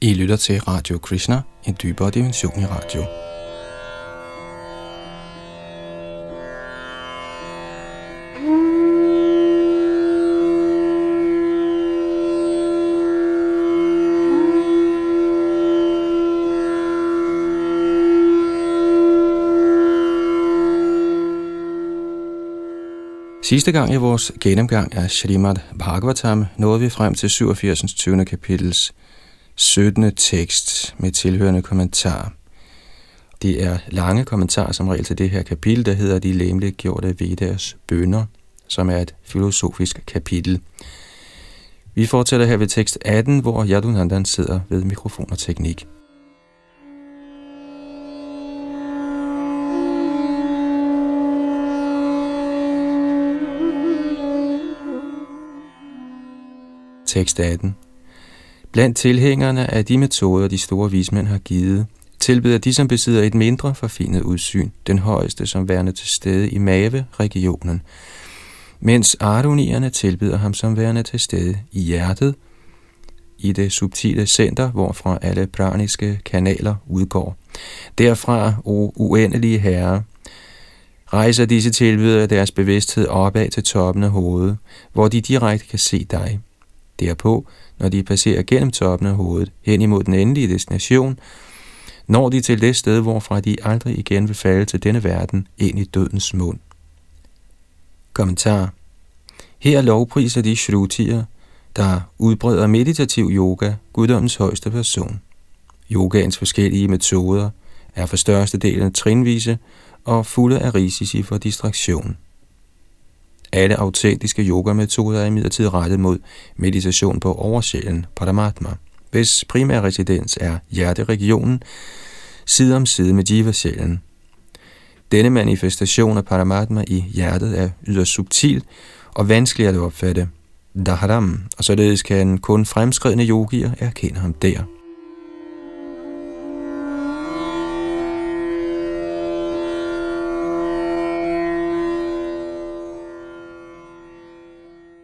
I lytter til Radio Krishna, en dybere dimension i radio. Sidste gang i vores gennemgang af Srimad Bhagavatam nåede vi frem til 87. 20. kapitels 17. tekst med tilhørende kommentar. Det er lange kommentarer som regel til det her kapitel, der hedder De lemlige gjorte Vedas bønder, som er et filosofisk kapitel. Vi fortsætter her ved tekst 18, hvor Yadunandan sidder ved mikrofon og teknik. Tekst 18 Blandt tilhængerne af de metoder, de store vismænd har givet, tilbeder de, som besidder et mindre forfinet udsyn, den højeste som værende til stede i mave-regionen, mens ardunierne tilbeder ham som værende til stede i hjertet, i det subtile center, hvorfra alle praniske kanaler udgår. Derfra, o uendelige herre, rejser disse tilbydere deres bevidsthed opad til toppen af hovedet, hvor de direkte kan se dig. Derpå når de passerer gennem toppen af hovedet hen imod den endelige destination, når de til det sted, hvorfra de aldrig igen vil falde til denne verden ind i dødens mund. Kommentar Her lovpriser de shrutier, der udbreder meditativ yoga, guddommens højeste person. Yogaens forskellige metoder er for størstedelen trinvise og fulde af risici for distraktion. Alle autentiske yogametoder er imidlertid rettet mod meditation på oversjælen, Paramatma, hvis primær residens er hjerteregionen, side om side med jiva-sjælen. Denne manifestation af Paramatma i hjertet er yderst subtil og vanskelig at opfatte. Daharam, og således kan kun fremskridende yogier erkende ham der.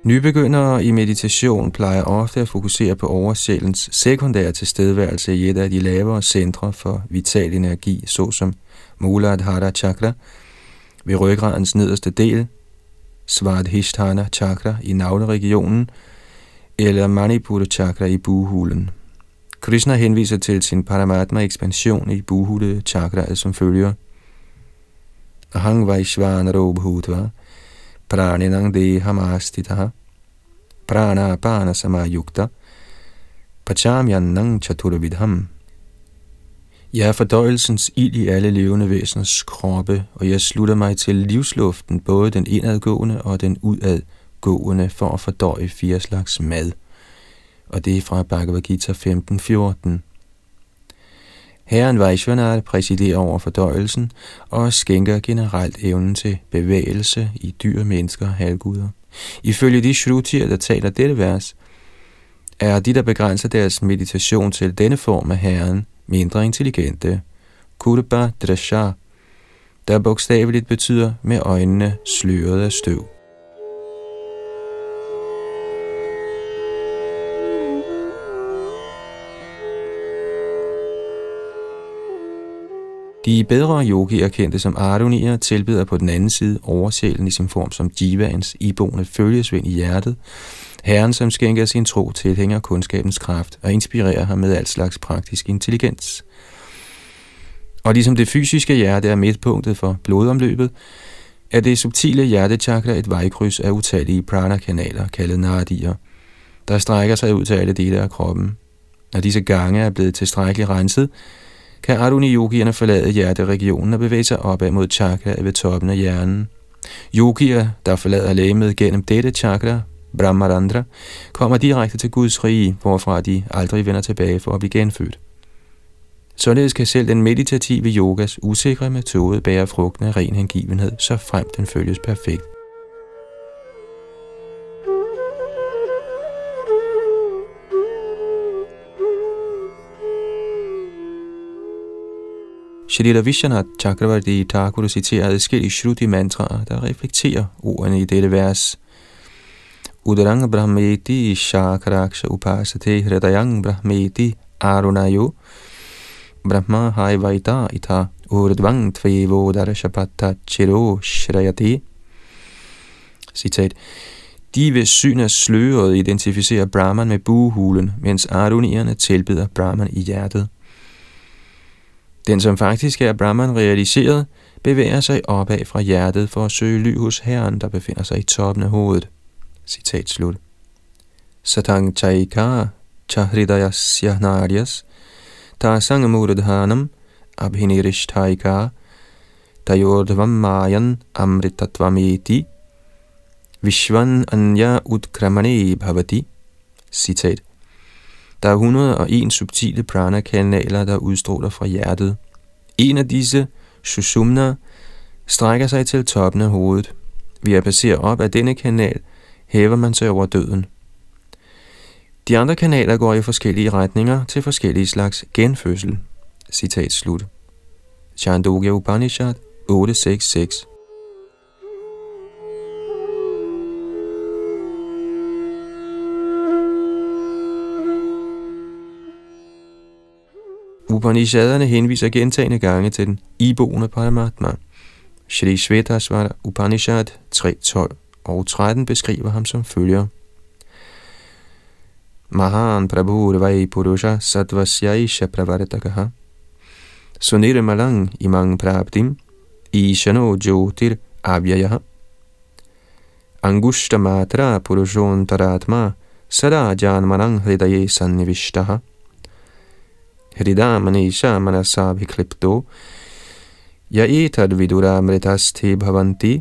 Nybegyndere i meditation plejer ofte at fokusere på oversjælens sekundære tilstedeværelse i et af de lavere centre for vital energi, såsom Muladhara Chakra ved ryggradens nederste del, Svadhisthana Chakra i navleregionen eller Manipura Chakra i buhulen. Krishna henviser til sin Paramatma-ekspansion i buhule chakra som følger. Ahang Vaishvanaro Bhutva praninang dehamastitaha prana pana samayukta pachamyanang chaturvidham. Jeg er fordøjelsens ild i alle levende væseners kroppe, og jeg slutter mig til livsluften, både den indadgående og den udadgående, for at fordøje fire slags mad. Og det er fra Bhagavad Gita 15.14. Herren Vaishvanar præsiderer over fordøjelsen og skænker generelt evnen til bevægelse i dyr, mennesker og halvguder. Ifølge de shrutier, der taler dette vers, er de, der begrænser deres meditation til denne form af Herren, mindre intelligente. Kurba Drasha, der bogstaveligt betyder med øjnene sløret af støv. De bedre yogier, kendte som Ardonier, tilbeder på den anden side oversjælen i sin form som jivaens iboende følgesvend i hjertet, Herren, som skænker sin tro tilhænger kundskabens kraft og inspirerer ham med al slags praktisk intelligens. Og ligesom det fysiske hjerte er midtpunktet for blodomløbet, er det subtile hjertechakra et vejkryds af utallige prana-kanaler, kaldet nadier, der strækker sig ud til alle dele af kroppen. Når disse gange er blevet tilstrækkeligt renset, kan Aruni-yogierne forlade hjerteregionen og bevæge sig opad mod chakra ved toppen af hjernen. Yogier, der forlader lægemet gennem dette chakra, Brahmarandra, kommer direkte til Guds rige, hvorfra de aldrig vender tilbage for at blive genfødt. Således kan selv den meditative yogas usikre metode bære frugten af ren hengivenhed, så frem den følges perfekt. Shrita Vishwanath Chakravarti Thakur citerer adskillige Shruti mantraer, der reflekterer ordene i dette vers. Udarang Brahmeti Shakraksha Upasate Hridayang Brahmeti arunayo brahma haivaita ita urdvang tvevo darashapata chiro shrayati. Citat. De ved syn af sløret identificerer Brahman med buhulen, mens Arunierne tilbeder Brahman i hjertet. Den, som faktisk er Brahman realiseret, bevæger sig opad fra hjertet for at søge ly hos Herren, der befinder sig i toppen af hovedet. Citat slut. Satang chaika chahridayasya naryas tasang murdhanam abhinirishtaika tayordvam mayan amritatvameti Vishwan anya utkramane bhavati. Citat. Der er 101 subtile prana-kanaler, der udstråler fra hjertet. En af disse, Sushumna, strækker sig til toppen af hovedet. Ved at passere op af denne kanal, hæver man sig over døden. De andre kanaler går i forskellige retninger til forskellige slags genfødsel. Citat slut. Chandogya Upanishad 866 Upanishaderne henviser gentagende gange til den iboende Paramatma. Shri Svetasvara Upanishad 3.12 og 13 beskriver ham som følger. Mahan Prabhu Vai Purusha Satvasyaisha Pravartakaha Malang Imang Prabdim Ishano Jyotir Avyayaha Angushta Matra Taratma Sada Janmanang Hridaye Sannivishtaha Hridamanisha manasabhiklipto Ja etad vidura mritaste bhavanti.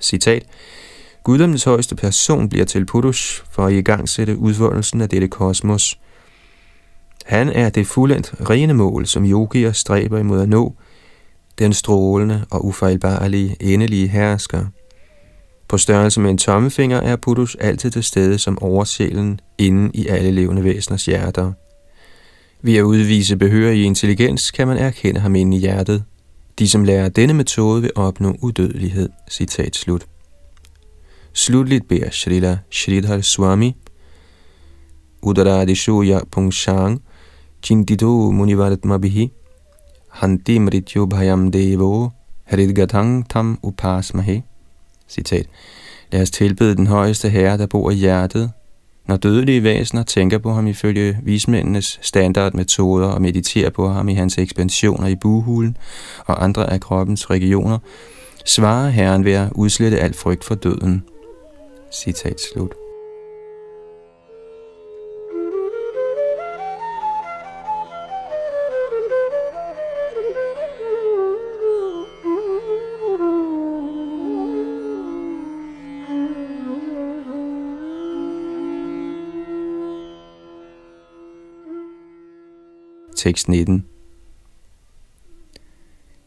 Citat. Guddommens højeste person bliver til Purush for at i gang sætte udvoldelsen af dette kosmos. Han er det fuldendt rene mål, som yogier stræber imod at nå, den strålende og ufejlbarlige endelige hersker. På størrelse med en tommefinger er Purush altid til stede som oversjælen inden i alle levende væseners hjerter. Ved at udvise behørig intelligens kan man erkende ham inde i hjertet. De, som lærer denne metode, vil opnå udødelighed. Citat slut. Slutligt beder Srila Sridhar Swami, Udaradishoya Pungshang, Chintito Munivartmabihi, Hanti Mrityo Bhayam Devo, Haridgatang Tam Upasmahe. Citat. Lad os tilbede den højeste herre, der bor i hjertet, når dødelige væsener tænker på ham ifølge vismændenes standardmetoder og mediterer på ham i hans ekspansioner i buhulen og andre af kroppens regioner, svarer Herren ved at udslette al frygt for døden. Citat slut. Tekst 19.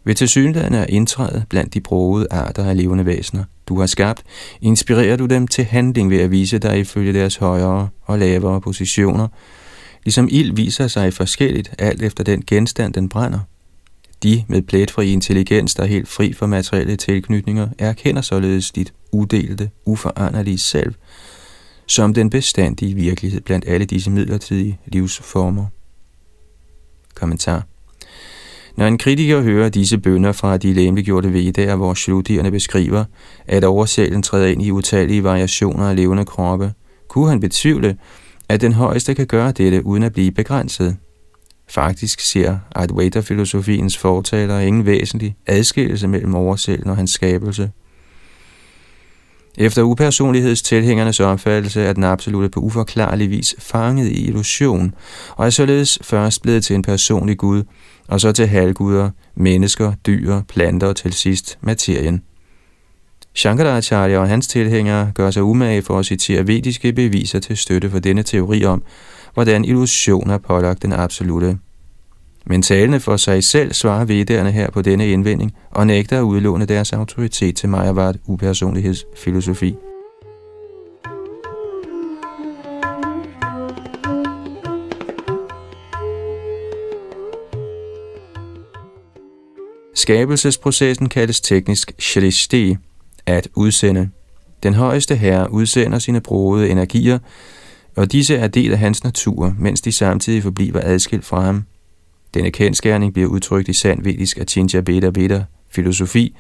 Ved tilsyneladende at indtræde blandt de brogede arter af levende væsener, du har skabt, inspirerer du dem til handling ved at vise dig ifølge deres højere og lavere positioner, ligesom ild viser sig forskelligt alt efter den genstand, den brænder. De med pletfri intelligens, der er helt fri for materielle tilknytninger, erkender således dit udelte, uforanderlige selv, som den bestandige virkelighed blandt alle disse midlertidige livsformer. Kommentar. Når en kritiker hører disse bønder fra de læmeliggjorte vedaer, hvor sludierne beskriver, at oversælen træder ind i utallige variationer af levende kroppe, kunne han betvivle, at den højeste kan gøre dette uden at blive begrænset. Faktisk ser Advaita-filosofiens fortaler ingen væsentlig adskillelse mellem oversælen og hans skabelse. Efter upersonlighedstilhængernes opfattelse er den absolute på uforklarlig vis fanget i illusion, og er således først blevet til en personlig Gud, og så til halvguder, mennesker, dyr, planter og til sidst materien. Shankaracharya og hans tilhængere gør sig umage for at citere vediske beviser til støtte for denne teori om, hvordan illusion har pålagt den absolute. Men talende for sig selv svarer vedderne her på denne indvending og nægter at udlåne deres autoritet til Mayavad upersonlighedsfilosofi. Skabelsesprocessen kaldes teknisk shrishti, at udsende. Den højeste herre udsender sine brugede energier, og disse er del af hans natur, mens de samtidig forbliver adskilt fra ham. Denne kendskærning bliver udtrykt i sand vedisk Achinja Beda Beda filosofi,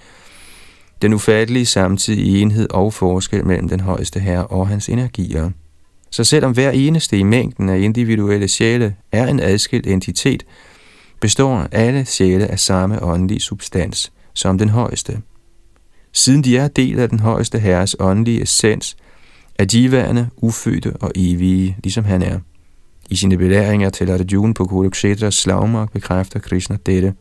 den ufattelige samtidige enhed og forskel mellem den højeste herre og hans energier. Så selvom hver eneste i mængden af individuelle sjæle er en adskilt entitet, består alle sjæle af samme åndelige substans som den højeste. Siden de er del af den højeste herres åndelige essens, er jiværende, ufødte og evige, ligesom han er. I sine belæringer til Arjuna på Kurukshetras slagmark bekræfter Krishna dette.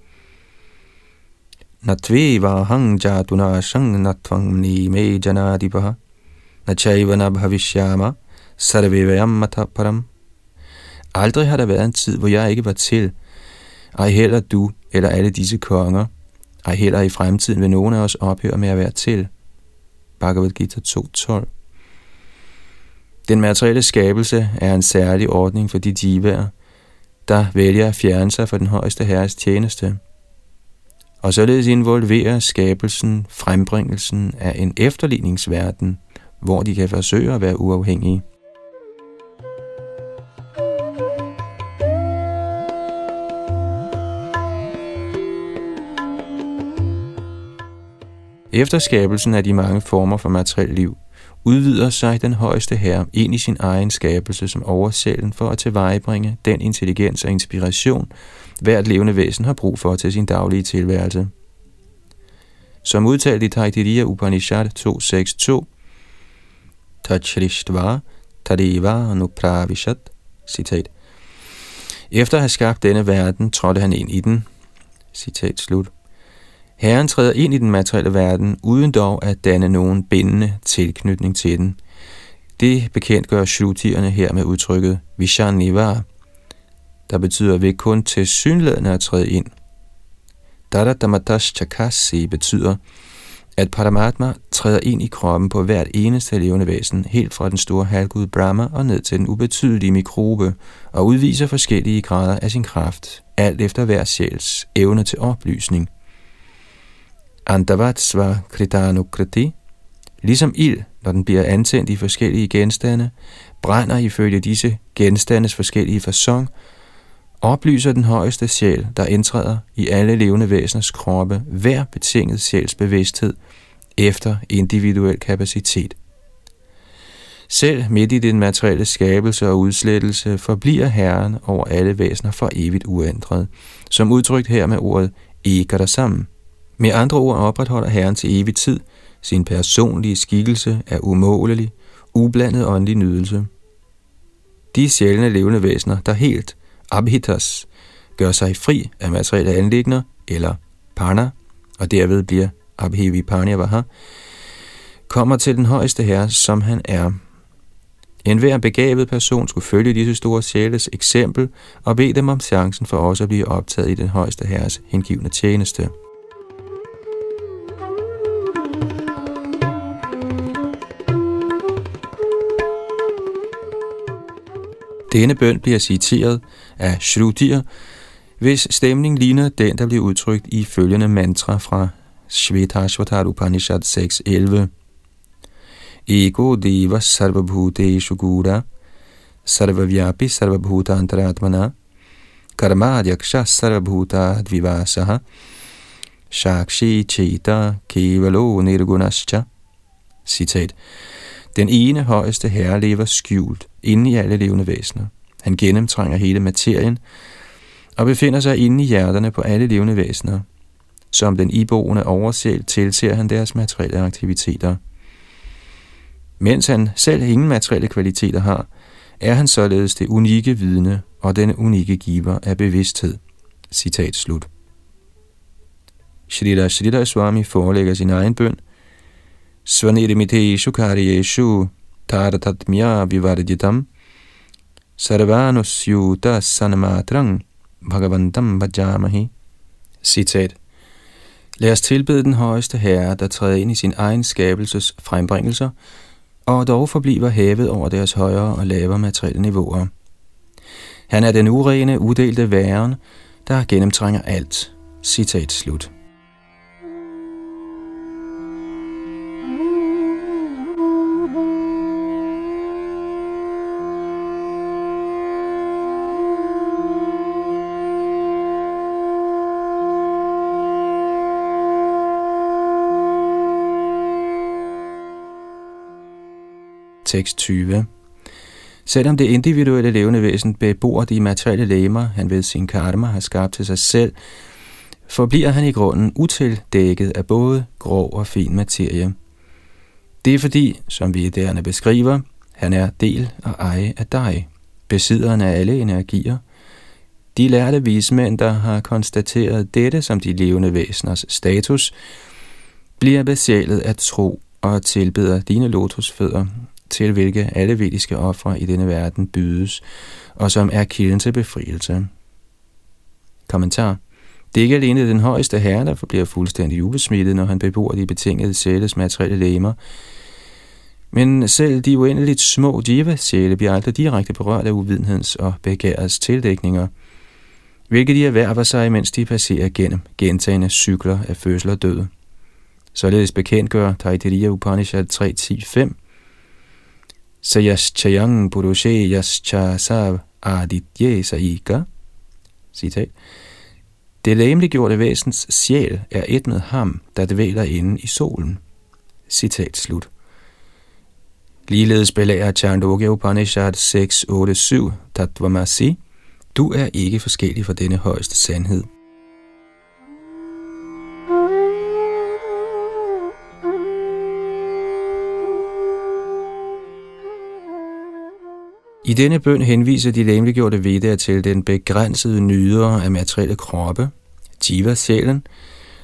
Natveva hang jatuna sang natvang ni me janadipaha nachaiva bhavishyama sarvevayam param. Aldrig har der været en tid, hvor jeg ikke var til, ej heller du eller alle disse konger, ej heller i fremtiden vil nogen af os ophøre med at være til. Bhagavad Gita 2.12 den materielle skabelse er en særlig ordning for de divaer, der vælger at fjerne sig fra den højeste herres tjeneste. Og således involverer skabelsen frembringelsen af en efterligningsverden, hvor de kan forsøge at være uafhængige. Efter skabelsen af de mange former for materielt liv, udvider sig den højeste herre ind i sin egen skabelse som oversælen for at tilvejebringe den intelligens og inspiration, hvert levende væsen har brug for til sin daglige tilværelse. Som udtalt i Taittiriya Upanishad 2.6.2, Tachrishtva Tadeva Anupravishat, citat. Efter at have skabt denne verden, trådte han ind i den, citat slut. Herren træder ind i den materielle verden, uden dog at danne nogen bindende tilknytning til den. Det bekendtgør shrutierne her med udtrykket Vishanivar, der betyder ved kun til synlædende at træde ind. Dada Damadash Chakasi betyder, at Paramatma træder ind i kroppen på hvert eneste levende væsen, helt fra den store halvgud Brahma og ned til den ubetydelige mikrobe, og udviser forskellige grader af sin kraft, alt efter hver sjæls evne til oplysning – Andavatsva kritanukriti, ligesom ild, når den bliver antændt i forskellige genstande, brænder ifølge disse genstandes forskellige fasong, oplyser den højeste sjæl, der indtræder i alle levende væseners kroppe, hver betinget sjæls bevidsthed efter individuel kapacitet. Selv midt i den materielle skabelse og udslettelse forbliver Herren over alle væsener for evigt uændret, som udtrykt her med ordet sammen. Med andre ord opretholder Herren til evig tid sin personlige skikkelse af umålelig, ublandet åndelig nydelse. De sjældne levende væsener, der helt abhitas, gør sig fri af materielle anlægner eller parna, og derved bliver abhivi panyavaha, kommer til den højeste herre, som han er. En hver begavet person skulle følge disse store sjæles eksempel og bede dem om chancen for også at blive optaget i den højeste herres hengivne tjeneste. Denne bøn bliver citeret af Shrutir, hvis stemning ligner den, der bliver udtrykt i følgende mantra fra Shvetashvatar Upanishad 6.11. Ego deva sarvabhuteshu gura, sarvavyapi sarvabhuta antaratmana, karma karmadyaksha sarvabhuta dvivasaha, shakshi cheta kevalo nirgunascha. Citat. Den ene højeste herre lever skjult inde i alle levende væsener. Han gennemtrænger hele materien og befinder sig inde i hjerterne på alle levende væsener. Som den iboende oversæl tilser han deres materielle aktiviteter. Mens han selv ingen materielle kvaliteter har, er han således det unikke vidne og den unikke giver af bevidsthed. Citat slut. Shrita Shrita Swami forelægger sin egen bøn, Svanirmiteshu karyeshu taratatmya vivarjitam sarvanusyuta sanamatrang bhagavantam bhajamahi. Citat. Lad os tilbede den højeste herre, der træder ind i sin egen skabelses frembringelser, og dog forbliver hævet over deres højere og lavere materielle niveauer. Han er den urene, udelte væren, der gennemtrænger alt. Citat slut. Tekst 20 Selvom det individuelle levende væsen bebor de materielle lemmer, han ved sin karma har skabt til sig selv, forbliver han i grunden utildækket af både grov og fin materie. Det er fordi, som vi derne beskriver, han er del og eje af dig, besidderen af alle energier. De lærte vismænd, der har konstateret dette som de levende væseners status, bliver besjælet at tro og tilbeder dine lotusfødder, til hvilke alle vediske ofre i denne verden bydes, og som er kilden til befrielse. Kommentar det er ikke alene den højeste herre, der forbliver fuldstændig ubesmittet, når han bebor de betingede sjæles materielle lemmer, men selv de uendeligt små diva-sjæle bliver aldrig direkte berørt af uvidenheds og begærets tildækninger, hvilket de erhverver sig, mens de passerer gennem gentagende cykler af fødsel og død. Således bekendtgør Taittiriya Upanishad 3.10.5 Sayaschayang Purushe Yaschasav Aditye Saika Citat Det læmeliggjorte væsens sjæl er et med ham, der dvæler inde i solen. Citat slut. Ligeledes belærer Chandogya Upanishad 6.8.7 Tatvamasi, du er ikke forskellig fra denne højeste sandhed. I denne bøn henviser de læmeliggjorte videre til den begrænsede nyder af materielle kroppe, jiva-sjælen,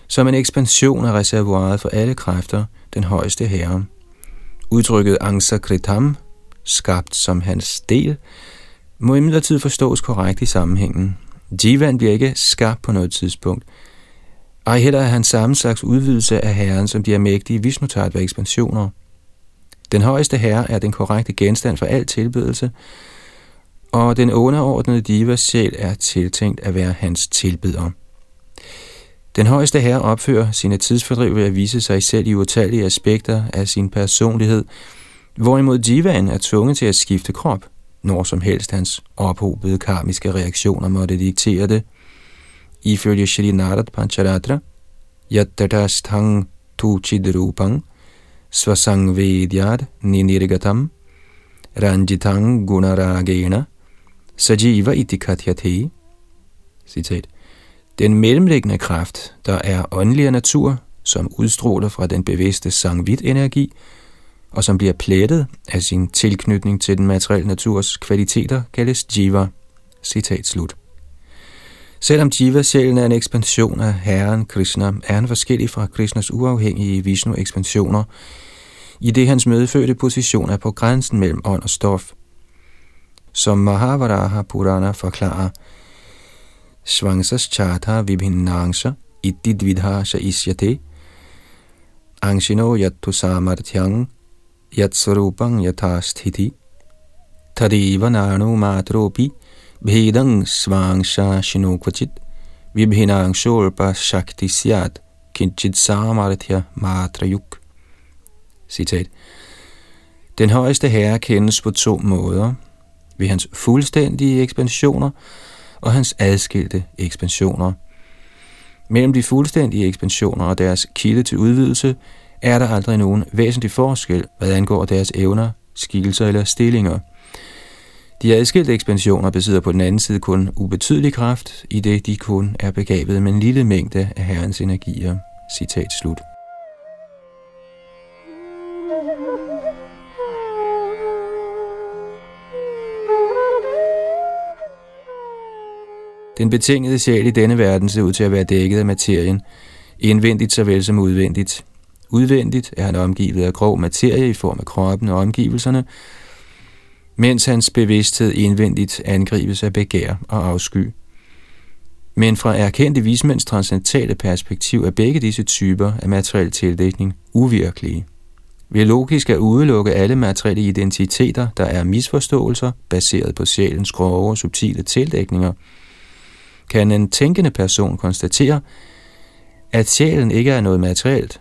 som en ekspansion af reservoiret for alle kræfter, den højeste herre. Udtrykket Angsa Kritam, skabt som hans del, må imidlertid forstås korrekt i sammenhængen. Jivan bliver ikke skabt på noget tidspunkt. Ej heller er han samme slags udvidelse af herren, som de er mægtige Vishnutatva ekspansioner. Den højeste herre er den korrekte genstand for al tilbedelse, og den underordnede divas sjæl er tiltænkt at være hans tilbeder. Den højeste herre opfører sine tidsfordriv ved at vise sig selv i utallige aspekter af sin personlighed, hvorimod divaen er tvunget til at skifte krop, når som helst hans ophobede karmiske reaktioner måtte diktere det. Ifølge Shri Narad Pancharatra, Yattatasthang Tuchidrupang, Svasangvedyad Ninirgatam, Ranjitang Gunaragena, Sajiva itikatyate. Citat. Den mellemliggende kraft, der er åndelig natur, som udstråler fra den bevidste sangvit-energi, og som bliver plettet af sin tilknytning til den materielle naturs kvaliteter, kaldes jiva. Citat slut. Selvom jiva-sjælen er en ekspansion af Herren Krishna, er han forskellig fra Krishnas uafhængige Vishnu-ekspansioner, i det hans medfødte position er på grænsen mellem ånd og stof. Som Mahavaraha Purana forklarer, Svangsas chata vibhinnangsha ididvidhasha isyate angshino yattu samarthyang yatsarupang yathasthiti tadiva nanu matropi bhedang svangsha shino kvachit vibhinangshorpa shakti syat kinchit samarthya matrayuk. Citat. Den højeste herre kendes på to måder. Ved hans fuldstændige ekspansioner og hans adskilte ekspansioner. Mellem de fuldstændige ekspansioner og deres kilde til udvidelse er der aldrig nogen væsentlig forskel, hvad angår deres evner, skikkelser eller stillinger. De adskilte ekspansioner besidder på den anden side kun ubetydelig kraft, i det de kun er begavet med en lille mængde af Herrens energier. Citat slut. Den betingede sjæl i denne verden ser ud til at være dækket af materien, indvendigt såvel som udvendigt. Udvendigt er han omgivet af grov materie i form af kroppen og omgivelserne, mens hans bevidsthed indvendigt angribes af begær og afsky. Men fra erkendte vismænds transcendentale perspektiv er begge disse typer af materiel tildækning uvirkelige. Ved logisk at udelukke alle materielle identiteter, der er misforståelser, baseret på sjælens grove og subtile tildækninger – kan en tænkende person konstatere, at sjælen ikke er noget materielt.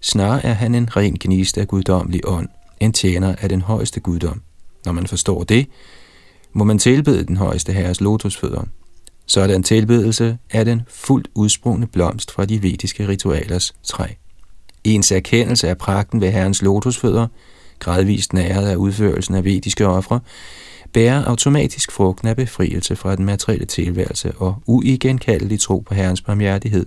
Snarere er han en ren gnist af guddommelig ånd, en tjener af den højeste guddom. Når man forstår det, må man tilbede den højeste herres lotusfødder. Sådan tilbedelse er den fuldt udsprungne blomst fra de vediske ritualers træ. Ens erkendelse af pragten ved herrens lotusfødder gradvist næret af udførelsen af vediske ofre, bærer automatisk frugten af befrielse fra den materielle tilværelse og uigenkaldelig tro på Herrens barmhjertighed.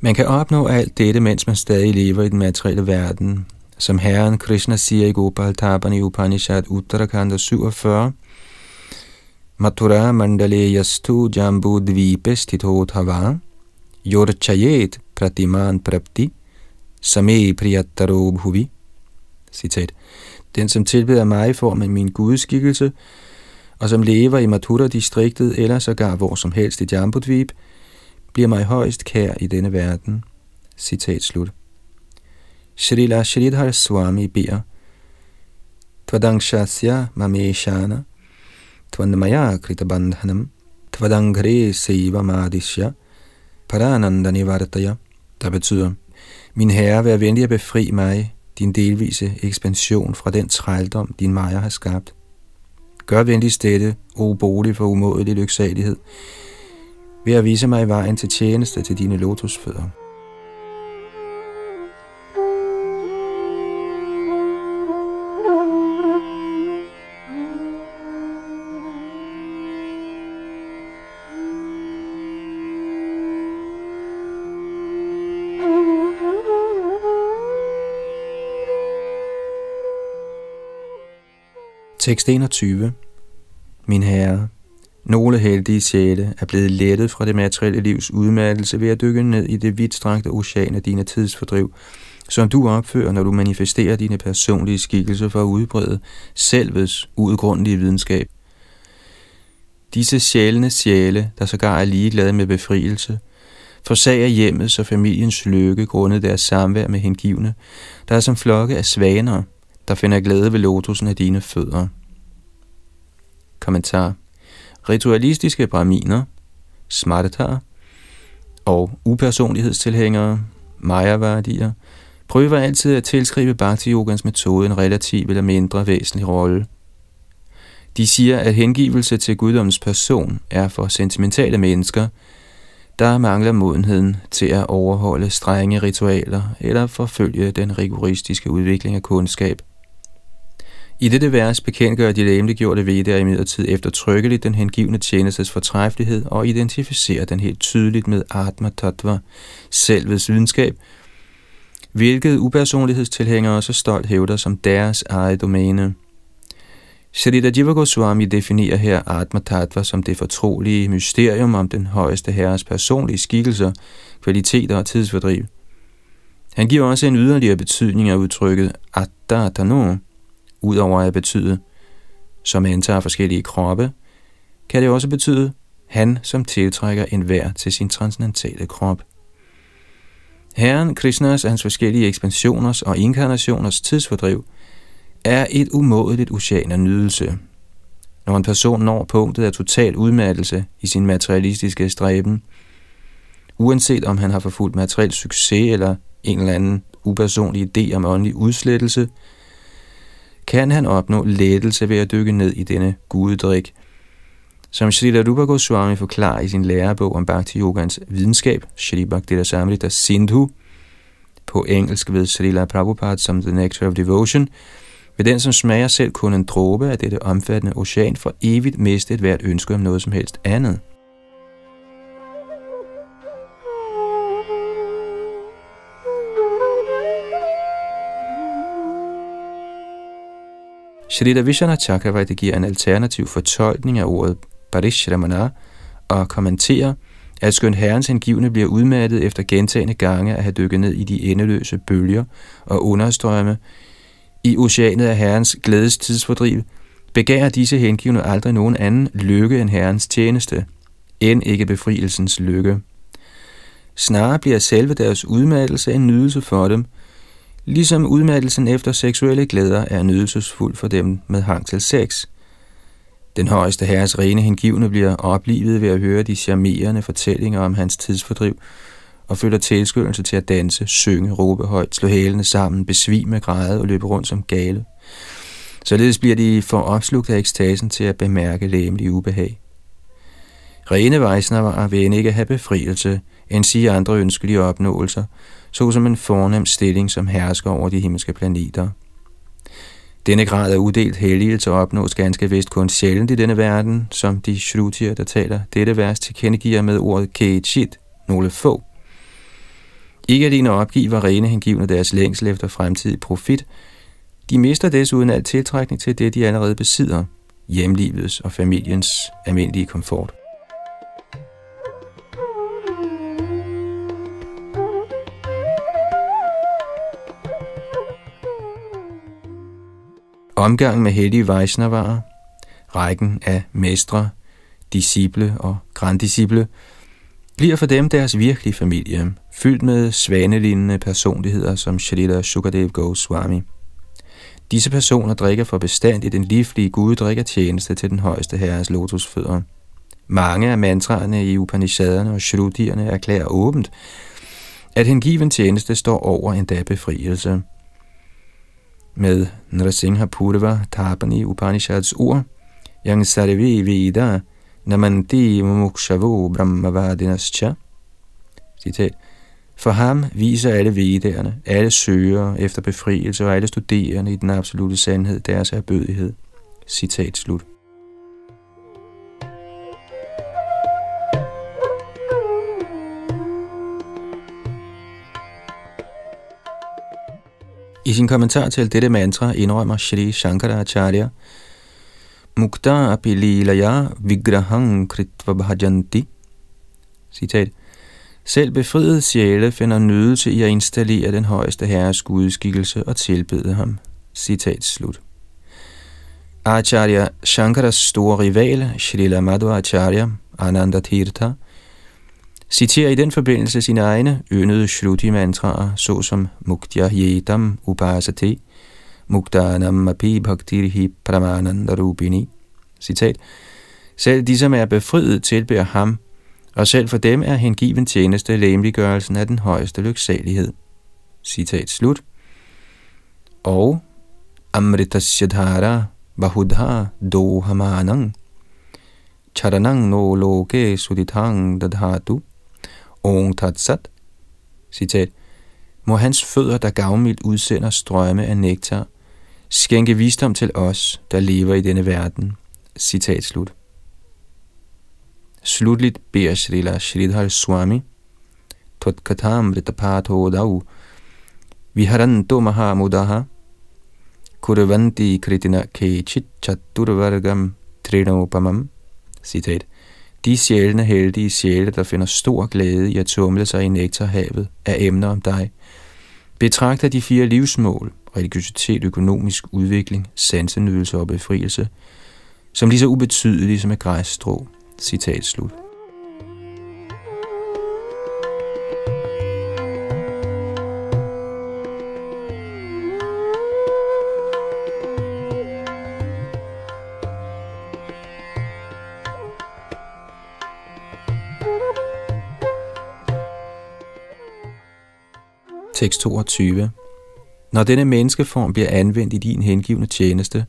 Man kan opnå alt dette, mens man stadig lever i den materielle verden. Som Herren Krishna siger i Gopal Tapani Upanishad Uttarakanda 47, Mathura mandale yastu jambu dvipe stito thava, yorchayet pratiman prapti, same priyattaro bhuvi. Citat. Den, som tilbeder mig i form af min gudeskikkelse, og som lever i Mathura-distriktet eller sågar hvor som helst i Jambudvip, bliver mig højst kær i denne verden. Citat slut. Srila Sridhar Swami beder, Tvadangshasya mameshana, Tvandamaya kritabandhanam, Tvadangre seva madishya, Parananda nivartaya, der betyder, Min herre, vær venlig at befri mig, din delvise ekspansion fra den trældom, din Maja har skabt. Gør venligst dette, o bolig for umådelig lyksalighed, ved at vise mig vejen til tjeneste til dine lotusfødder. Tekst 21. Min herre, nogle heldige sjæle er blevet lettet fra det materielle livs udmattelse ved at dykke ned i det vidtstrakte ocean af dine tidsfordriv, som du opfører, når du manifesterer dine personlige skikkelser for at udbrede selvets udgrundelige videnskab. Disse sjælende sjæle, der sågar er ligeglade med befrielse, forsager hjemmets og familiens lykke grundet deres samvær med hengivne, der er som flokke af svaner, der finder glæde ved lotusen af dine fødder. Kommentar Ritualistiske braminer, smartatar og upersonlighedstilhængere, mayavardier, prøver altid at tilskrive bhakti-yogans metode en relativ eller mindre væsentlig rolle. De siger, at hengivelse til guddommens person er for sentimentale mennesker, der mangler modenheden til at overholde strenge ritualer eller forfølge den rigoristiske udvikling af kundskab. I dette vers bekendtgør de læmeliggjorte veder imidlertid eftertrykkeligt den hengivne tjenestes fortræffelighed og identificerer den helt tydeligt med Atma Tattva, selvets videnskab, hvilket upersonlighedstilhængere så stolt hævder som deres eget domæne. Shrita Jiva Goswami definerer her Atma Tattva som det fortrolige mysterium om den højeste herres personlige skikkelser, kvaliteter og tidsfordriv. Han giver også en yderligere betydning af udtrykket Atta Tano, Udover at betyde, som antager forskellige kroppe, kan det også betyde han, som tiltrækker enhver til sin transcendentale krop. Herren Krishnas hans forskellige ekspansioners og inkarnationers tidsfordriv er et umådeligt ocean af nydelse. Når en person når punktet af total udmattelse i sin materialistiske stræben, uanset om han har forfulgt materiel succes eller en eller anden upersonlig idé om åndelig udslettelse, kan han opnå lettelse ved at dykke ned i denne gudedrik. Som Srila Rupa Goswami forklarer i sin lærebog om Bhakti Yogans videnskab, Shri Bhakti Samrita Sindhu, på engelsk ved Srila Prabhupada som The Nectar of Devotion, vil den, som smager selv kun en dråbe af dette omfattende ocean, for evigt miste et hvert ønske om noget som helst andet. Shrita Vishana Chakravarti giver en alternativ fortolkning af ordet Parishramana og kommenterer, at skønt herrens hengivne bliver udmattet efter gentagende gange at have dykket ned i de endeløse bølger og understrømme i oceanet af herrens glædes tidsfordriv, begærer disse hengivne aldrig nogen anden lykke end herrens tjeneste, end ikke befrielsens lykke. Snarere bliver selve deres udmattelse en nydelse for dem – Ligesom udmattelsen efter seksuelle glæder er nydelsesfuld for dem med hang til sex. Den højeste herres rene hengivne bliver oplivet ved at høre de charmerende fortællinger om hans tidsfordriv, og føler tilskyndelse til at danse, synge, råbe højt, slå hælene sammen, besvime, græde og løbe rundt som gale. Således bliver de for opslugt af ekstasen til at bemærke læmelig ubehag. Rene Weisner vil end ikke have befrielse, end sige andre ønskelige opnåelser – såsom en fornem stilling som hersker over de himmelske planeter. Denne grad af uddelt helligelse opnås ganske vist kun sjældent i denne verden, som de shrutier, der taler dette vers, tilkendegiver med ordet kechit, nogle få. Ikke alene opgiver rene hengivne deres længsel efter fremtidig profit, de mister desuden al tiltrækning til det, de allerede besidder, hjemlivets og familiens almindelige komfort. Omgang med hellige Vaishnavarer, rækken af mestre, disciple og granddisciple, bliver for dem deres virkelige familie, fyldt med svanelignende personligheder som Shalila Sukadev Goswami. Disse personer drikker for bestandigt den livlige Gud drikker tjeneste til den højeste herres lotusfødder. Mange af mantraerne i Upanishaderne og Shrutierne erklærer åbent, at hengiven tjeneste står over endda befrielse. Med Narasingha Purva Tapani Upanishads ord, Yang Sarve Veda Namanti Mumukshavo Brahmavadinascha, citat, for ham viser alle vedderne, alle søger efter befrielse og alle studerende i den absolute sandhed deres erbødighed. Citat slut. I sin kommentar til dette mantra indrømmer Shri Shankaracharya, Mukta apililaya vigrahang kritva bhajanti. Citat. Selv befriede sjæle finder nydelse i at installere den højeste herres gudskikkelse og tilbede ham. Citat slut. Acharya Shankaras store rival, Srila Madhvacharya Ananda Tirtha, citerer i den forbindelse sine egne yndede shruti-mantraer, såsom Muktya Yetam Upasate, Muktanam Api Bhaktirhi Pramananda Rubini. Citat. Selv de, som er befriet, tilbærer ham, og selv for dem er hengiven tjeneste læmeliggørelsen af den højeste lyksalighed. Citat slut. Og Amritasyadhara Bahudha Dohamanang Charanang no loke suditang dadhatu Ong tatsat. Citat. Må hans fødder, der gavmildt udsender strømme af nektar, skænke visdom til os, der lever i denne verden. Citat slut. Slutligt beder Srila Sridhar Swami, Totkatam Ritapato Dau, Viharanto Mahamudaha, Kurvanti Kritina Kechit Chaturvargam Trinopamam. Citat. De sjældne heldige sjæle, der finder stor glæde i at tumle sig i nektarhavet af emner om dig, betragter de fire livsmål, religiøsitet, økonomisk udvikling, sansenydelse og befrielse, som lige så ubetydelige som et græsstrå. Citat slut. Tekst 22. Når denne menneskeform bliver anvendt i din hengivne tjeneste,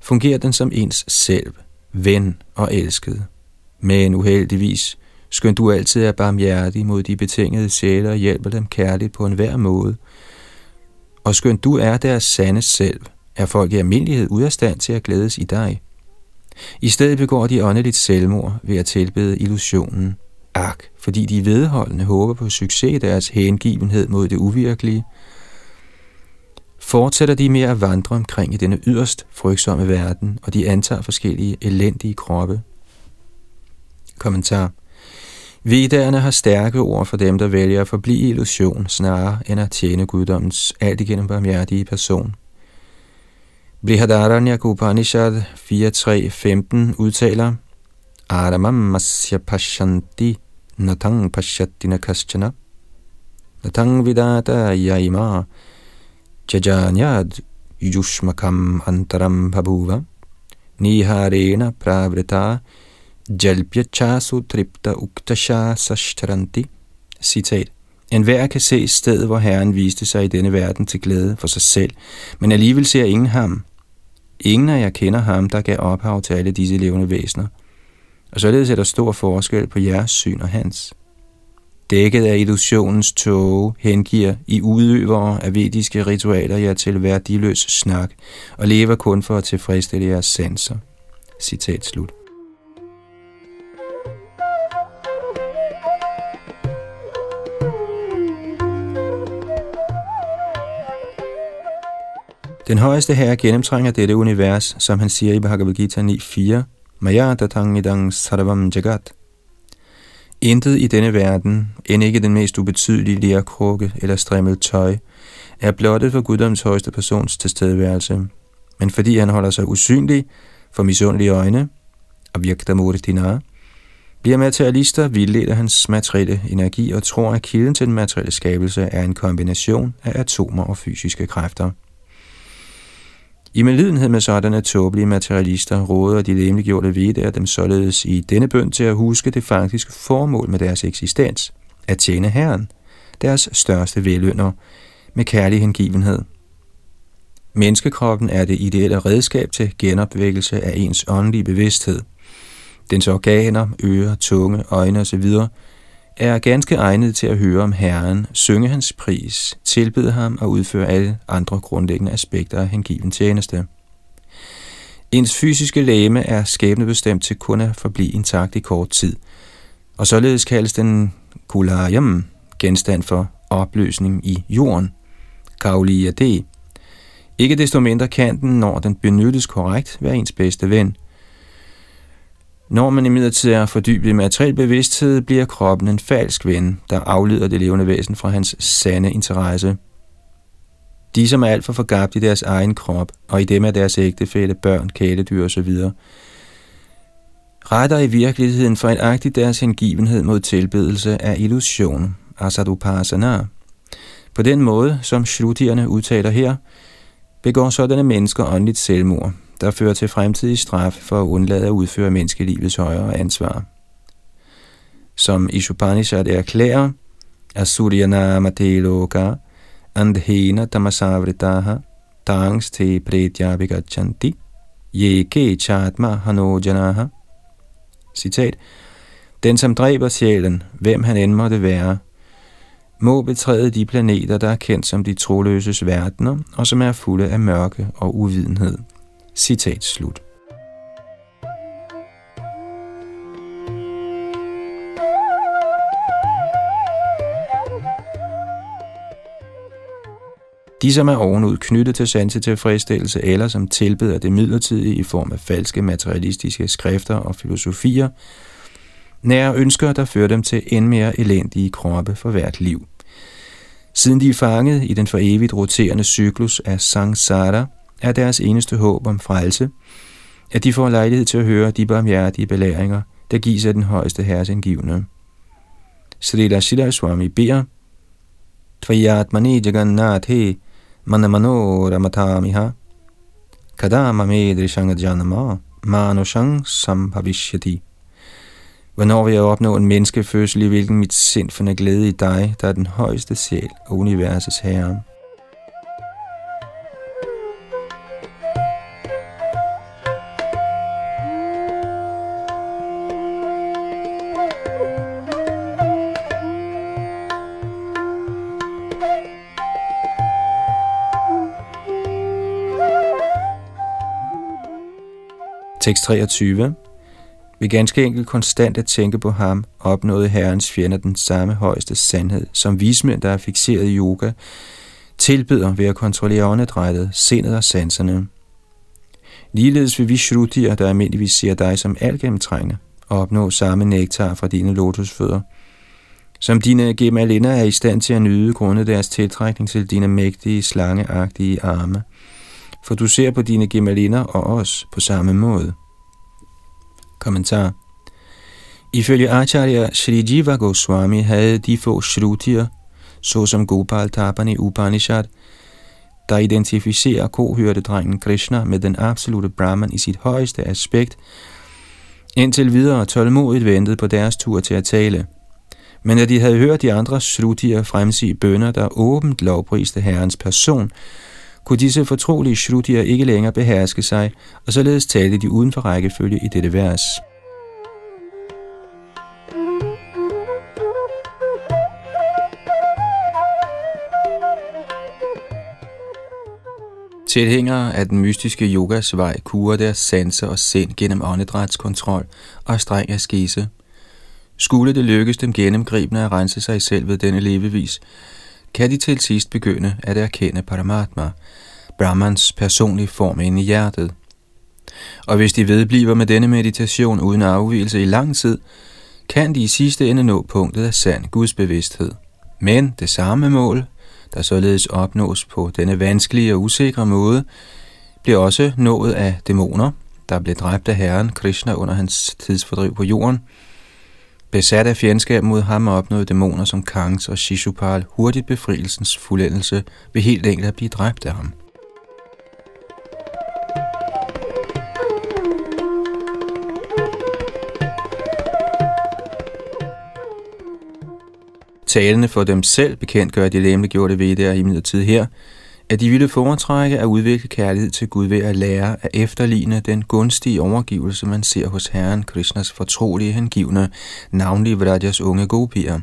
fungerer den som ens selv, ven og elsket. Men uheldigvis, skønt du altid er barmhjertig mod de betingede sjæle og hjælper dem kærligt på enhver måde, og skønt du er deres sande selv, er folk i almindelighed ude af stand til at glædes i dig. I stedet begår de åndeligt selvmord ved at tilbede illusionen, ak, fordi de vedholdende håber på succes i deres hengivenhed mod det uvirkelige, fortsætter de med at vandre omkring i denne yderst frygtsomme verden, og de antager forskellige elendige kroppe. Kommentar Vedderne har stærke ord for dem, der vælger at forblive illusion, snarere end at tjene guddommens alt igennem barmhjertige person. Brihadaranya Upanishad 4.3.15 udtaler Adamam masya pashanti natang pashyatina kaschana natang vidata yaima jajanyad yushmakam antaram bhabuva niharena pravrita jalpya chasu tripta uktasha sashtaranti. Citat. En hver kan se stedet, hvor Herren viste sig i denne verden til glæde for sig selv, men alligevel ser ingen ham. Ingen af jer kender ham, der gav ophav til alle disse levende væsener. Og således er der stor forskel på jeres syn og hans. dækket af illusionens tåge, hengiver i udøvere af vediske ritualer jer til værdiløs snak, og lever kun for at tilfredsstille jeres sanser. Citat slut. Den højeste herre gennemtrænger dette univers, som han siger i Bhagavad Gita 9.4, Maya datangidang sarvam jagat. Intet i denne verden, end ikke den mest ubetydelige lærkrukke eller strimmel tøj, er blottet for guddoms højeste persons tilstedeværelse. Men fordi han holder sig usynlig for misundelige øjne, og virker murtina, bliver materialister vildledt af hans materielle energi og tror, at kilden til den materielle skabelse er en kombination af atomer og fysiske kræfter. I medlidenhed med sådanne tåbelige materialister råder de lemliggjorte videre dem således i denne bøn til at huske det faktiske formål med deres eksistens, at tjene Herren, deres største velønder, med kærlig hengivenhed. Menneskekroppen er det ideelle redskab til genopvækkelse af ens åndelige bevidsthed. Dens organer, ører, tunge, øjne osv er ganske egnet til at høre om Herren, synge hans pris, tilbede ham og udføre alle andre grundlæggende aspekter af hengiven tjeneste. Ens fysiske læme er skæbnebestemt til kun at forblive intakt i kort tid, og således kaldes den kulayam, genstand for opløsning i jorden, kauliyade. Ikke desto mindre kan den, når den benyttes korrekt, være ens bedste ven. Når man imidlertid er fordybet i materiel bevidsthed, bliver kroppen en falsk ven, der afleder det levende væsen fra hans sande interesse. De, som er alt for forgabt i deres egen krop, og i dem er deres ægtefælle, børn, kæledyr osv., retter i virkeligheden fejlagtigt deres hengivenhed mod tilbedelse af illusion, asadupasana. På den måde, som shrutierne udtaler her, begår sådanne mennesker åndeligt selvmord, der fører til fremtidig straf for at undlade at udføre menneskelivets højere ansvar. Som Ishupanishad erklærer, Asuriyana Mateloka, Andhena Tamasavritaha, Tangs te Pretya Vigachanti, Yeke Chatma Hanojanaha. Citat. Den, som dræber sjælen, hvem han end måtte være, må betræde de planeter, der er kendt som de troløses verdener, og som er fulde af mørke og uvidenhed. Citat slut. De, som er ovenud knyttet til sansetilfredsstillelse, eller som tilbeder det midlertidige i form af falske materialistiske skrifter og filosofier, nærer ønsker, der fører dem til end mere elendige kroppe for hvert liv. Siden de er fanget i den for evigt roterende cyklus af samsara, er deres eneste håb om frelse, at de får lejlighed til at høre de barmhjertige belæringer, der gives af den højeste herres indgivende. Srila Shila Swami beder, Tvayatmani Jagannath Manamano Ramatamiha Kadama Medrishanga Janama Manushang Sambhavishyati Hvornår vil jeg opnå en menneskefødsel, i hvilken mit sind finder glæde i dig, der er den højeste sjæl og universets herre? Tekst 23 ved ganske enkelt konstant at tænke på ham, opnåede Herrens fjender den samme højeste sandhed, som vismænd, der er fixeret i yoga, tilbyder ved at kontrollere åndedrættet, sindet og sanserne. Ligeledes vil vi shrutier, der almindeligvis ser dig som algennemtrængende, opnå samme nektar fra dine lotusfødder, som dine gemalinder er i stand til at nyde grundet deres tiltrækning til dine mægtige, slangeagtige arme. For du ser på dine gemalinder og os på samme måde. Kommentar Ifølge Acharya Sri Jiva Goswami havde de få shrutier, såsom Gopal Tapani Upanishad, der identificerer kohørtedrengen Krishna med den absolute Brahman i sit højeste aspekt, indtil videre tålmodigt ventet på deres tur til at tale. Men da de havde hørt de andre shrutier fremsige bønder, der åbent lovpriste herrens person, kunne disse fortrolige shrutier ikke længere beherske sig, og således talte de uden for rækkefølge i dette vers. Tilhængere af den mystiske yogas vej kurer deres sanser og sind gennem åndedrætskontrol og streng askese. Skulle det lykkes dem gennemgribende at rense sig selv ved denne levevis, kan de til sidst begynde at erkende Paramatma, Brahmans personlige form inde i hjertet. Og hvis de vedbliver med denne meditation uden afvigelse i lang tid, kan de i sidste ende nå punktet af sand gudsbevidsthed. Men det samme mål, der således opnås på denne vanskelige og usikre måde, bliver også nået af dæmoner, der blev dræbt af Herren Krishna under hans tidsfordriv på jorden. Besat af fjendskab mod ham opnåede dæmoner som Kangs og Shishupal hurtigt befrielsens fuldendelse ved helt enkelt at blive dræbt af ham. Talende for dem selv bekendtgør de lemliggjorte vedder i imidlertid her, at de ville foretrække at udvikle kærlighed til Gud ved at lære at efterligne den gunstige overgivelse, man ser hos Herren Krishnas fortrolige hengivne, navnlig Vrajas unge gopier.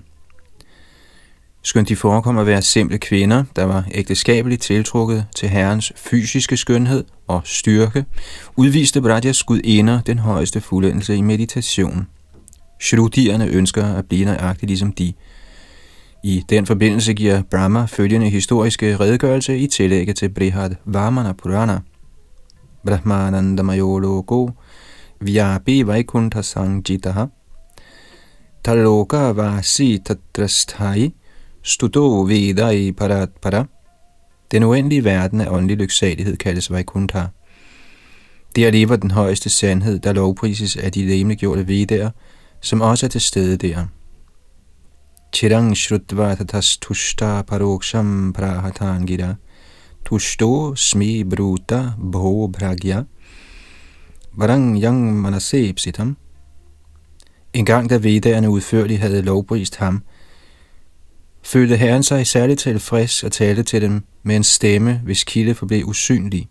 Skønt de forekom at være simple kvinder, der var ægteskabeligt tiltrukket til Herrens fysiske skønhed og styrke, udviste Vrajas gudinder den højeste fuldendelse i meditation. Shrudierne ønsker at blive nøjagtigt ligesom de, i den forbindelse giver Brahma følgende historiske redegørelse i tillægget til Brihad Vamana Purana. Brahmanandamayo logo vyapi vaikuntha sangjitaha taloka vasi tatrasthai studo vedai parat para. Den uendelige verden af åndelig lyksalighed kaldes Vaikuntha. Der lever den højeste sandhed, der lovprises af de lemliggjorte vedaer, som også er til stede der. Chirang Shrutva Tatastushta Paroksham Prahatangira Tushto Smi Bruta Bho Bragya Varang Yang Manase Psitam En gang da vedderne udførligt havde lovprist ham, følte herren sig særligt tilfreds og talte til dem med en stemme, hvis kilde forblev usynlig.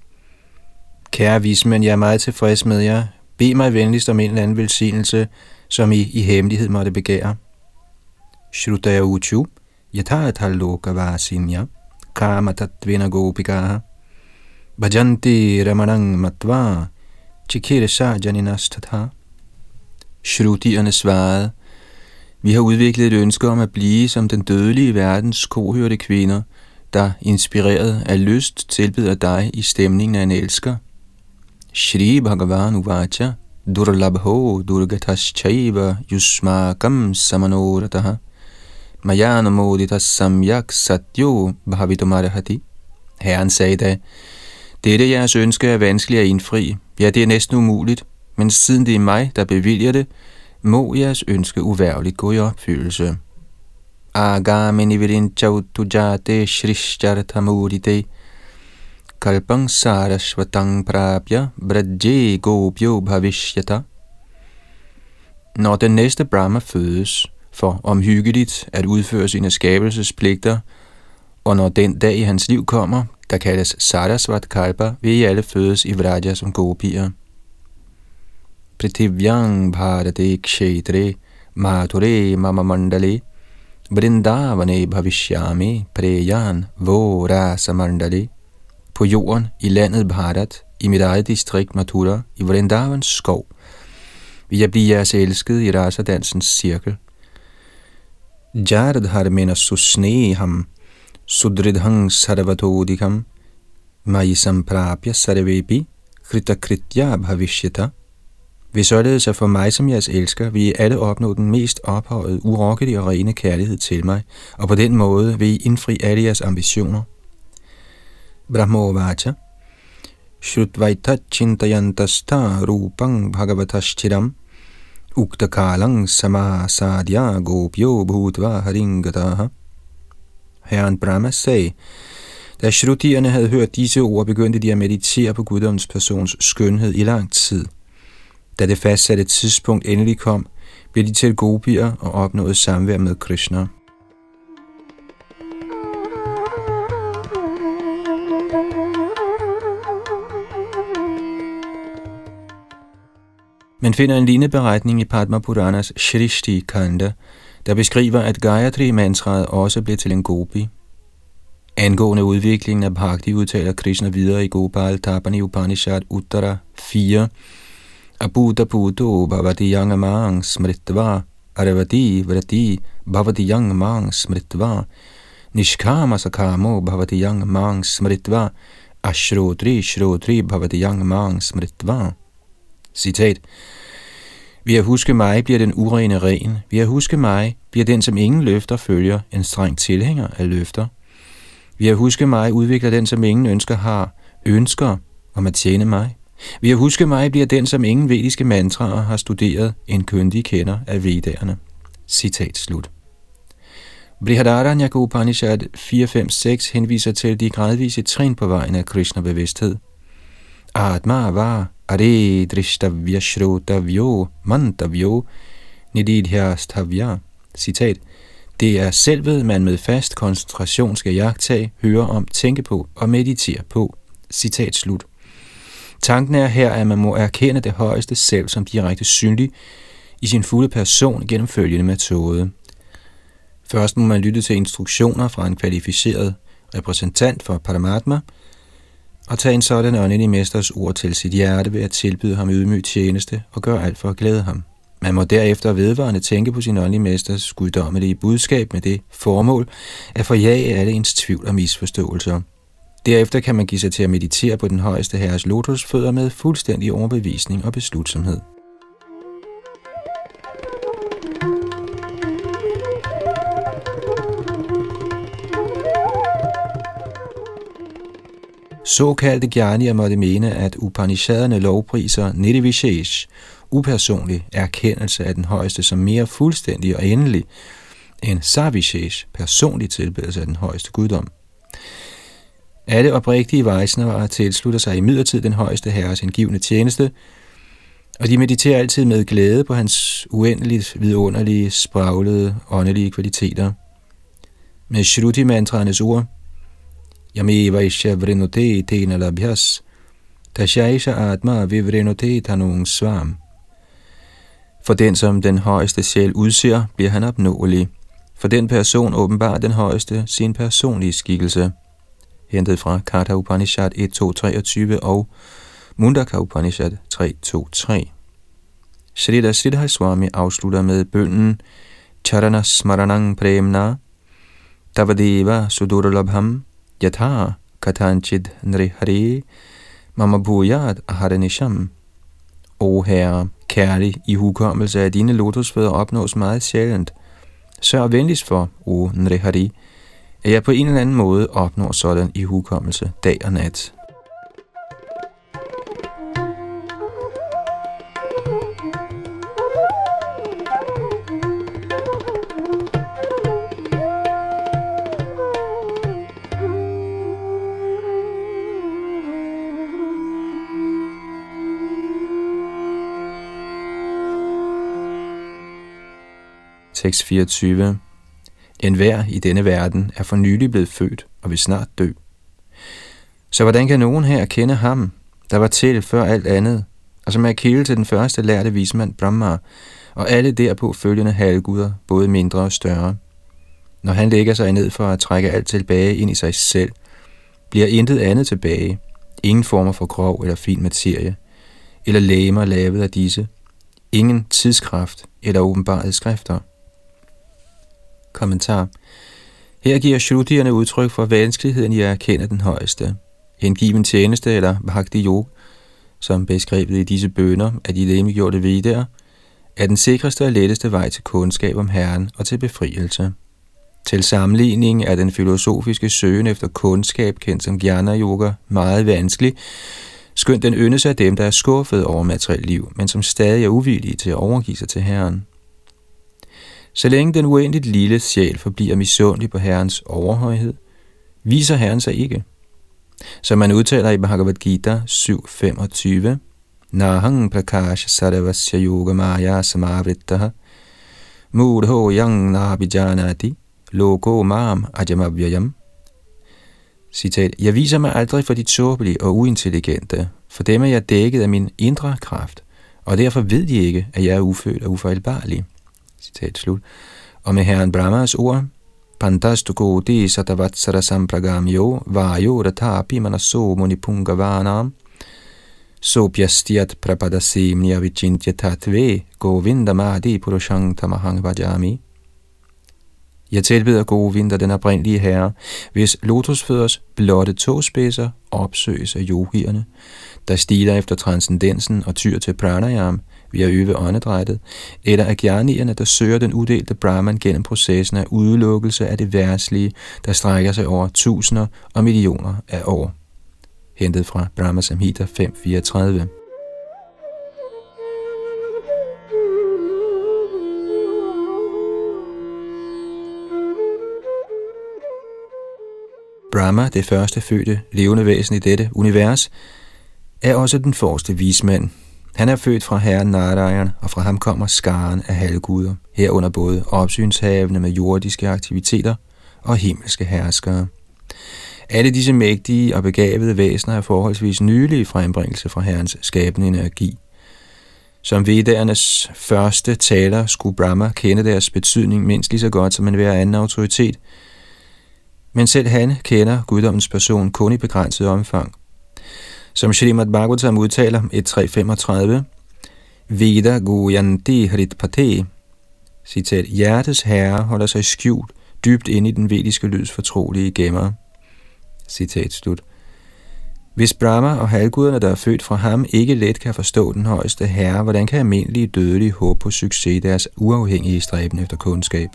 Kære vismænd, jeg er meget tilfreds med jer. Bed mig venligst om en eller anden velsignelse, som I i hemmelighed måtte begære. Shrutaya Uchu, Yathatha Lokavasinya, Kamatatvena Gopikaha, Bhajanti Ramanang Matva, Chikirsa janinastatha. Shrutierne svarede, vi har udviklet et ønske om at blive som den dødelige verdens kohørte kvinder, der inspireret af lyst tilbyder dig i stemningen af en elsker. Shri Bhagavan Uvacha, Durlabho Durgataschaiva Yusmakam Samanorataha. Mayana modita samyak satyo bhavidumarahati. Herren sagde da, dette jeres ønske er vanskeligt at indfri. Ja, det er næsten umuligt, men siden det er mig, der bevilger det, må jeres ønske uværligt gå i opfyldelse. Agamini virinchautujate shrishchartamurite kalpang sarasvatang prabhya brajje gopyo bhavishyata. Når den næste Brahma fødes, for omhyggeligt at udføre sine skabelsespligter, og når den dag i hans liv kommer, der kaldes Sarasvat Kalpa, vil I alle fødes i Vraja som gopier. Prithivyang bharate kshetre mature mama mandale vrindavane Bhavishyami preyan vorasa mandale. På jorden, i landet Bharat, i mit eget distrikt Mathura, i Vrindavans skov, vil jeg blive jeres elskede i rasadansens cirkel – Jardharmena susneham sudridhang sarvatodikam mai samprapya sarvepi kritakritya bhavishyata. Ved således at for mig som jeres elsker, vil I alle opnå den mest ophøjede, urokkelige og rene kærlighed til mig, og på den måde vil I indfri alle jeres ambitioner. Brahmovacha. Shrutvaita chintayantasta rupang bhagavataschiram Uktakalang samasadya gopyo bhutva haringataha. Herren Brahma sagde, da shrutierne havde hørt disse ord, begyndte de at meditere på guddoms persons skønhed i lang tid. Da det fastsatte tidspunkt endelig kom, blev de til gopier og opnåede samvær med Krishna. Man finder en lignende beretning i Padma Puranas Shrishti Kanda, der beskriver, at Gayatri mantraet også blev til en gopi. Angående udviklingen af bhakti udtaler Krishna videre i Gopal Tapani Upanishad Uttara 4. Abhuta Bhuto Bhavati Yang Mang Smritva Aravati Vrati Bhavati Yang Mang Smritva Nishkama Sakamo Bhavati Yang Mang Smritva Ashrodri Shrodri Bhavati Yang Mang Smritva Citat Ved at huske mig bliver den urene ren. Ved at huske mig bliver den, som ingen løfter følger, en streng tilhænger af løfter. Ved at huske mig udvikler den, som ingen ønsker har, ønsker om at tjene mig. Ved at huske mig bliver den, som ingen vediske mantraer har studeret, en køndig kender af vedderne. Citat slut. Brihadaranya Upanishad 4.5.6 henviser til de gradvise trin på vejen af Krishna bevidsthed. Atma var are drishtavyashrotavyo shrotavyo mantavyo nididhyastavya. Citat. Det er selvet, man med fast koncentration skal jagtage, høre om, tænke på og meditere på. Citat slut. Tanken er her, at man må erkende det højeste selv som direkte synlig i sin fulde person gennem følgende metode. Først må man lytte til instruktioner fra en kvalificeret repræsentant for Paramatma, og tage en sådan åndelig mesters ord til sit hjerte ved at tilbyde ham ydmyg tjeneste og gøre alt for at glæde ham. Man må derefter vedvarende tænke på sin åndelige mesters guddommelige budskab med det formål at forjage alle ens tvivl og misforståelser. Derefter kan man give sig til at meditere på den højeste herres lotusfødder med fuldstændig overbevisning og beslutsomhed. Såkaldte Gjanier måtte mene, at Upanishaderne lovpriser Nidhivishesh, upersonlig erkendelse af den højeste som mere fuldstændig og endelig, end Savishesh, personlig tilbedelse af den højeste guddom. Alle oprigtige Vaisnavarer tilslutter sig i midlertid den højeste herres indgivende tjeneste, og de mediterer altid med glæde på hans uendeligt vidunderlige, spraglede, åndelige kvaliteter. Med Shruti-mantraernes ord, Yami isha vrinote tena labhyas, tashaisha atma vivrinote tanung svam. For den, som den højeste sjæl udser, bliver han opnåelig. For den person åbenbar den højeste sin personlige skikkelse hentet fra Katha Upanishad 1.2.23 og Mundaka Upanishad 3.2.3. Shrita Sridhar Swami afslutter med bønnen Charana Smaranang Premna Tavadeva Sudurlabham Yatha Katanchid Nrihari Mama Bhuyat Aharanisham O Herre, kærlig i hukommelse af dine lotusfødder opnås meget sjældent. Sørg venligst for, O Nrihari, at jeg på en eller anden måde opnår sådan i hukommelse dag og nat. Tekst 24 en hver i denne verden er for nylig blevet født og vil snart dø. Så hvordan kan nogen her kende ham, der var til før alt andet, og som er kilde til den første lærte vismand Brahma, og alle derpå følgende halvguder, både mindre og større? Når han lægger sig ned for at trække alt tilbage ind i sig selv, bliver intet andet tilbage, ingen former for grov eller fin materie, eller læmer lavet af disse, ingen tidskraft eller åbenbarede skrifter. Kommentar. Her giver Shrutierne udtryk for vanskeligheden i at erkende den højeste. Hengiven tjeneste eller bhakti yog, som beskrevet i disse bønder af de lemmegjorte videre, er den sikreste og letteste vej til kundskab om Herren og til befrielse. Til sammenligning er den filosofiske søgen efter kundskab, kendt som Jnana Yoga, meget vanskelig, skønt den yndes af dem, der er skuffet over materiel liv, men som stadig er uvillige til at overgive sig til Herren. Så længe den uendeligt lille sjæl forbliver misundelig på Herrens overhøjhed, viser Herren sig ikke. Som man udtaler i Bhagavad Gita 7.25, Nahang prakash sarvasya yoga maya samavrittaha mudho yang nabijanati loko mam ajamavyayam. Citat, jeg viser mig aldrig for de tåbelige og uintelligente, for dem er jeg dækket af min indre kraft, og derfor ved de ikke, at jeg er ufødt og ufejlbarlig. Citat slut. Og med herren Brahmas ord, Pantastuko di satavatsara sampragamyo vayo ratapi manaso munipungavanam Sopyastiat prapadasim vichintya tatve govindamadi purushang tamahang vajami. Jeg tilbeder Govinda, den oprindelige herre, hvis lotusfødders blotte togspidser opsøges af yogierne, der stiler efter transcendensen og tyr til pranayam ved at øve åndedrættet, eller af gjernierne, der søger den uddelte Brahman gennem processen af udelukkelse af det værtslige, der strækker sig over tusinder og millioner af år. Hentet fra Brahma Samhita 534. Brahma, det første fødte levende væsen i dette univers, er også den forreste vismand. Han er født fra herren Narayan, og fra ham kommer skaren af halvguder, herunder både opsynshavende med jordiske aktiviteter og himmelske herskere. Alle disse mægtige og begavede væsener er forholdsvis nylige frembringelse fra herrens skabende energi. Som vedernes første taler skulle Brahma kende deres betydning mindst lige så godt som en hver anden autoritet, men selv han kender guddommens person kun i begrænset omfang. Som Srimad Bhagavatam udtaler 1.3.35, Veda Goyanti Hritpate, citat, hjertets herre holder sig skjult dybt inde i den vediske lyds fortrolige gemmer. Citat slut. Hvis Brahma og halvguderne, der er født fra ham, ikke let kan forstå den højeste herre, hvordan kan almindelige dødelige håbe på succes i deres uafhængige stræben efter kundskab?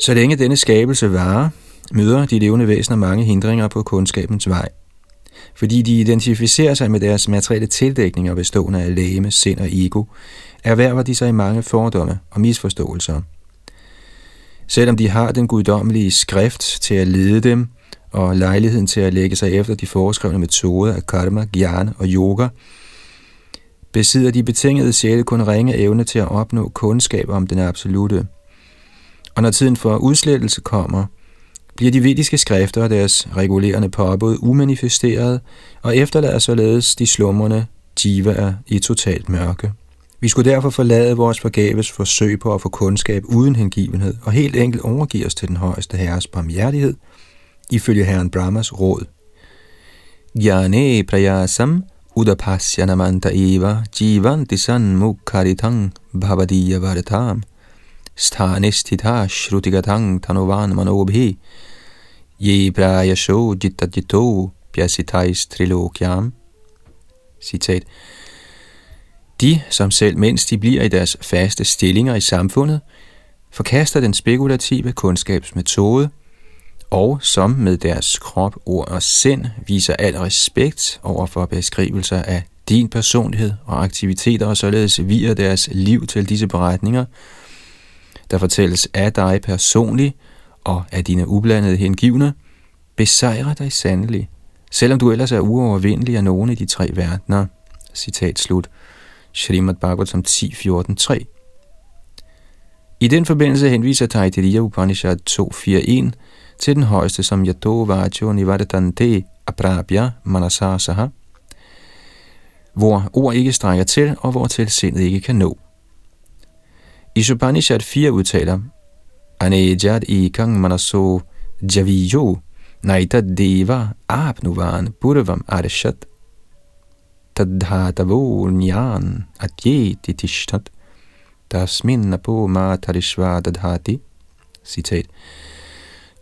Så længe denne skabelse varer, møder de levende væsener mange hindringer på kundskabens vej. Fordi de identificerer sig med deres materielle tildækninger bestående af læme, sind og ego, erhverver de sig i mange fordomme og misforståelser. Selvom de har den guddommelige skrift til at lede dem, og lejligheden til at lægge sig efter de foreskrevne metoder af karma, jnana og yoga, besidder de betingede sjæle kun ringe evne til at opnå kundskab om den absolute og når tiden for udslettelse kommer, bliver de vediske skrifter og deres regulerende påbud umanifesteret og efterlader således de slumrende jivaer i totalt mørke. Vi skulle derfor forlade vores forgæves forsøg på at få kundskab uden hengivenhed og helt enkelt overgive os til den højeste herres barmhjertighed, ifølge herren Brahmas råd. Jnane prayasam udapasyanamanta eva jivanti san bhavadiya vartam sthanistita shrutigatang tanuvan manobhi ye prayasho jitajito pyasitais trilokyam. Citat. De, som selv mens de bliver i deres faste stillinger i samfundet, forkaster den spekulative kundskabsmetode, og som med deres krop, ord og sind viser al respekt over for beskrivelser af din personlighed og aktiviteter, og således virer deres liv til disse beretninger, der fortælles af dig personligt og af dine ublandede hengivne, besejrer dig sandelig, selvom du ellers er uovervindelig af nogen af de tre verdener. Citat slut. Srimad Bhagavatam 10, 14, 3. I den forbindelse henviser Taittiriya Upanishad 2.4.1 til den højeste som Yato Vajo Nivadadante Abrabya Manasasaha, hvor ord ikke strækker til, og hvor til sindet ikke kan nå. I Upanishad 4 udtaler, Anejad kang manaso javiyo naita deva apnuvan purvam arshat tadhatavo nyan atyeti tishtat tasmin på matarishva dadhati. Citat.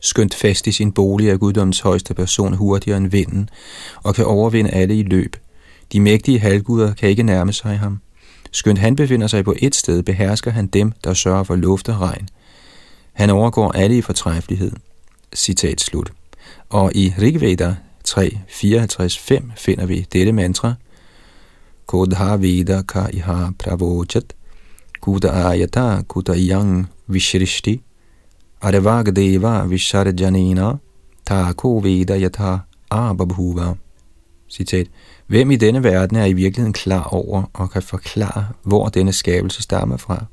Skønt fast i sin bolig er guddommens højeste person hurtigere end vinden og kan overvinde alle i løb. De mægtige halvguder kan ikke nærme sig ham. Skønt han befinder sig på et sted, behersker han dem, der sørger for luft og regn. Han overgår alle i fortræffelighed. Citat slut. Og i Rigveda 3, 54, 5 finder vi dette mantra. Kodha Veda ka iha Pravochat kuda ayata kuda yang vishrishti, arvagdeva visharjanina, tako veda yata ababhuva. Citat. Hvem i denne verden er i virkeligheden klar over og kan forklare, hvor denne skabelse stammer fra?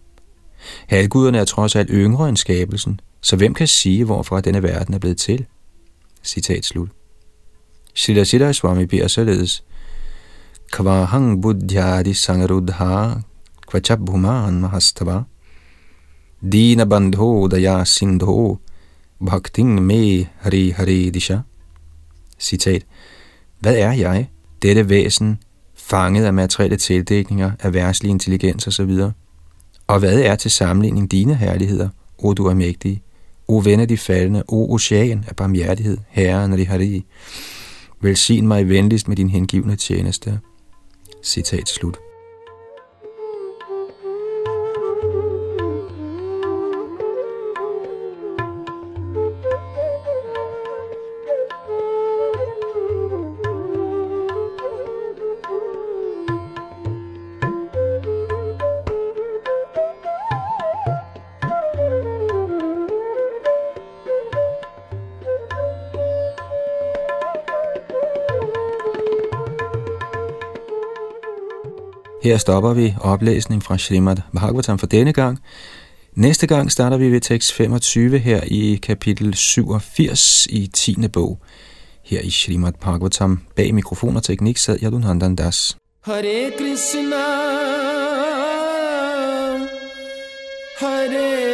Halvguderne er trods alt yngre end skabelsen, så hvem kan sige, hvorfra denne verden er blevet til? Citat slut. Siddha Siddha Swami beder således, Kvahang buddhyadi sangarudha kvachabhuman mahastava Dina bandho daya sindho bhakting me hari hari disha. Citat. Hvad er jeg? Dette væsen, fanget af materielle tildækninger, af værtslig intelligens osv. Og hvad er til sammenligning dine herligheder, o du er mægtig? O ven af de faldende, o ocean af barmhjertighed, herre når de hari. Velsign mig venligst med din hengivne tjeneste. Citat slut. Her stopper vi oplæsning fra Srimad Bhagavatam for denne gang. Næste gang starter vi ved tekst 25 her i kapitel 87 i 10. bog. Her i Srimad Bhagavatam bag mikrofon og teknik sad Yadunandan Das. Hare Krishna Hare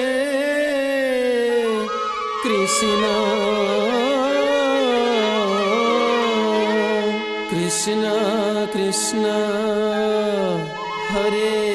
Krishna Krishna Krishna Hare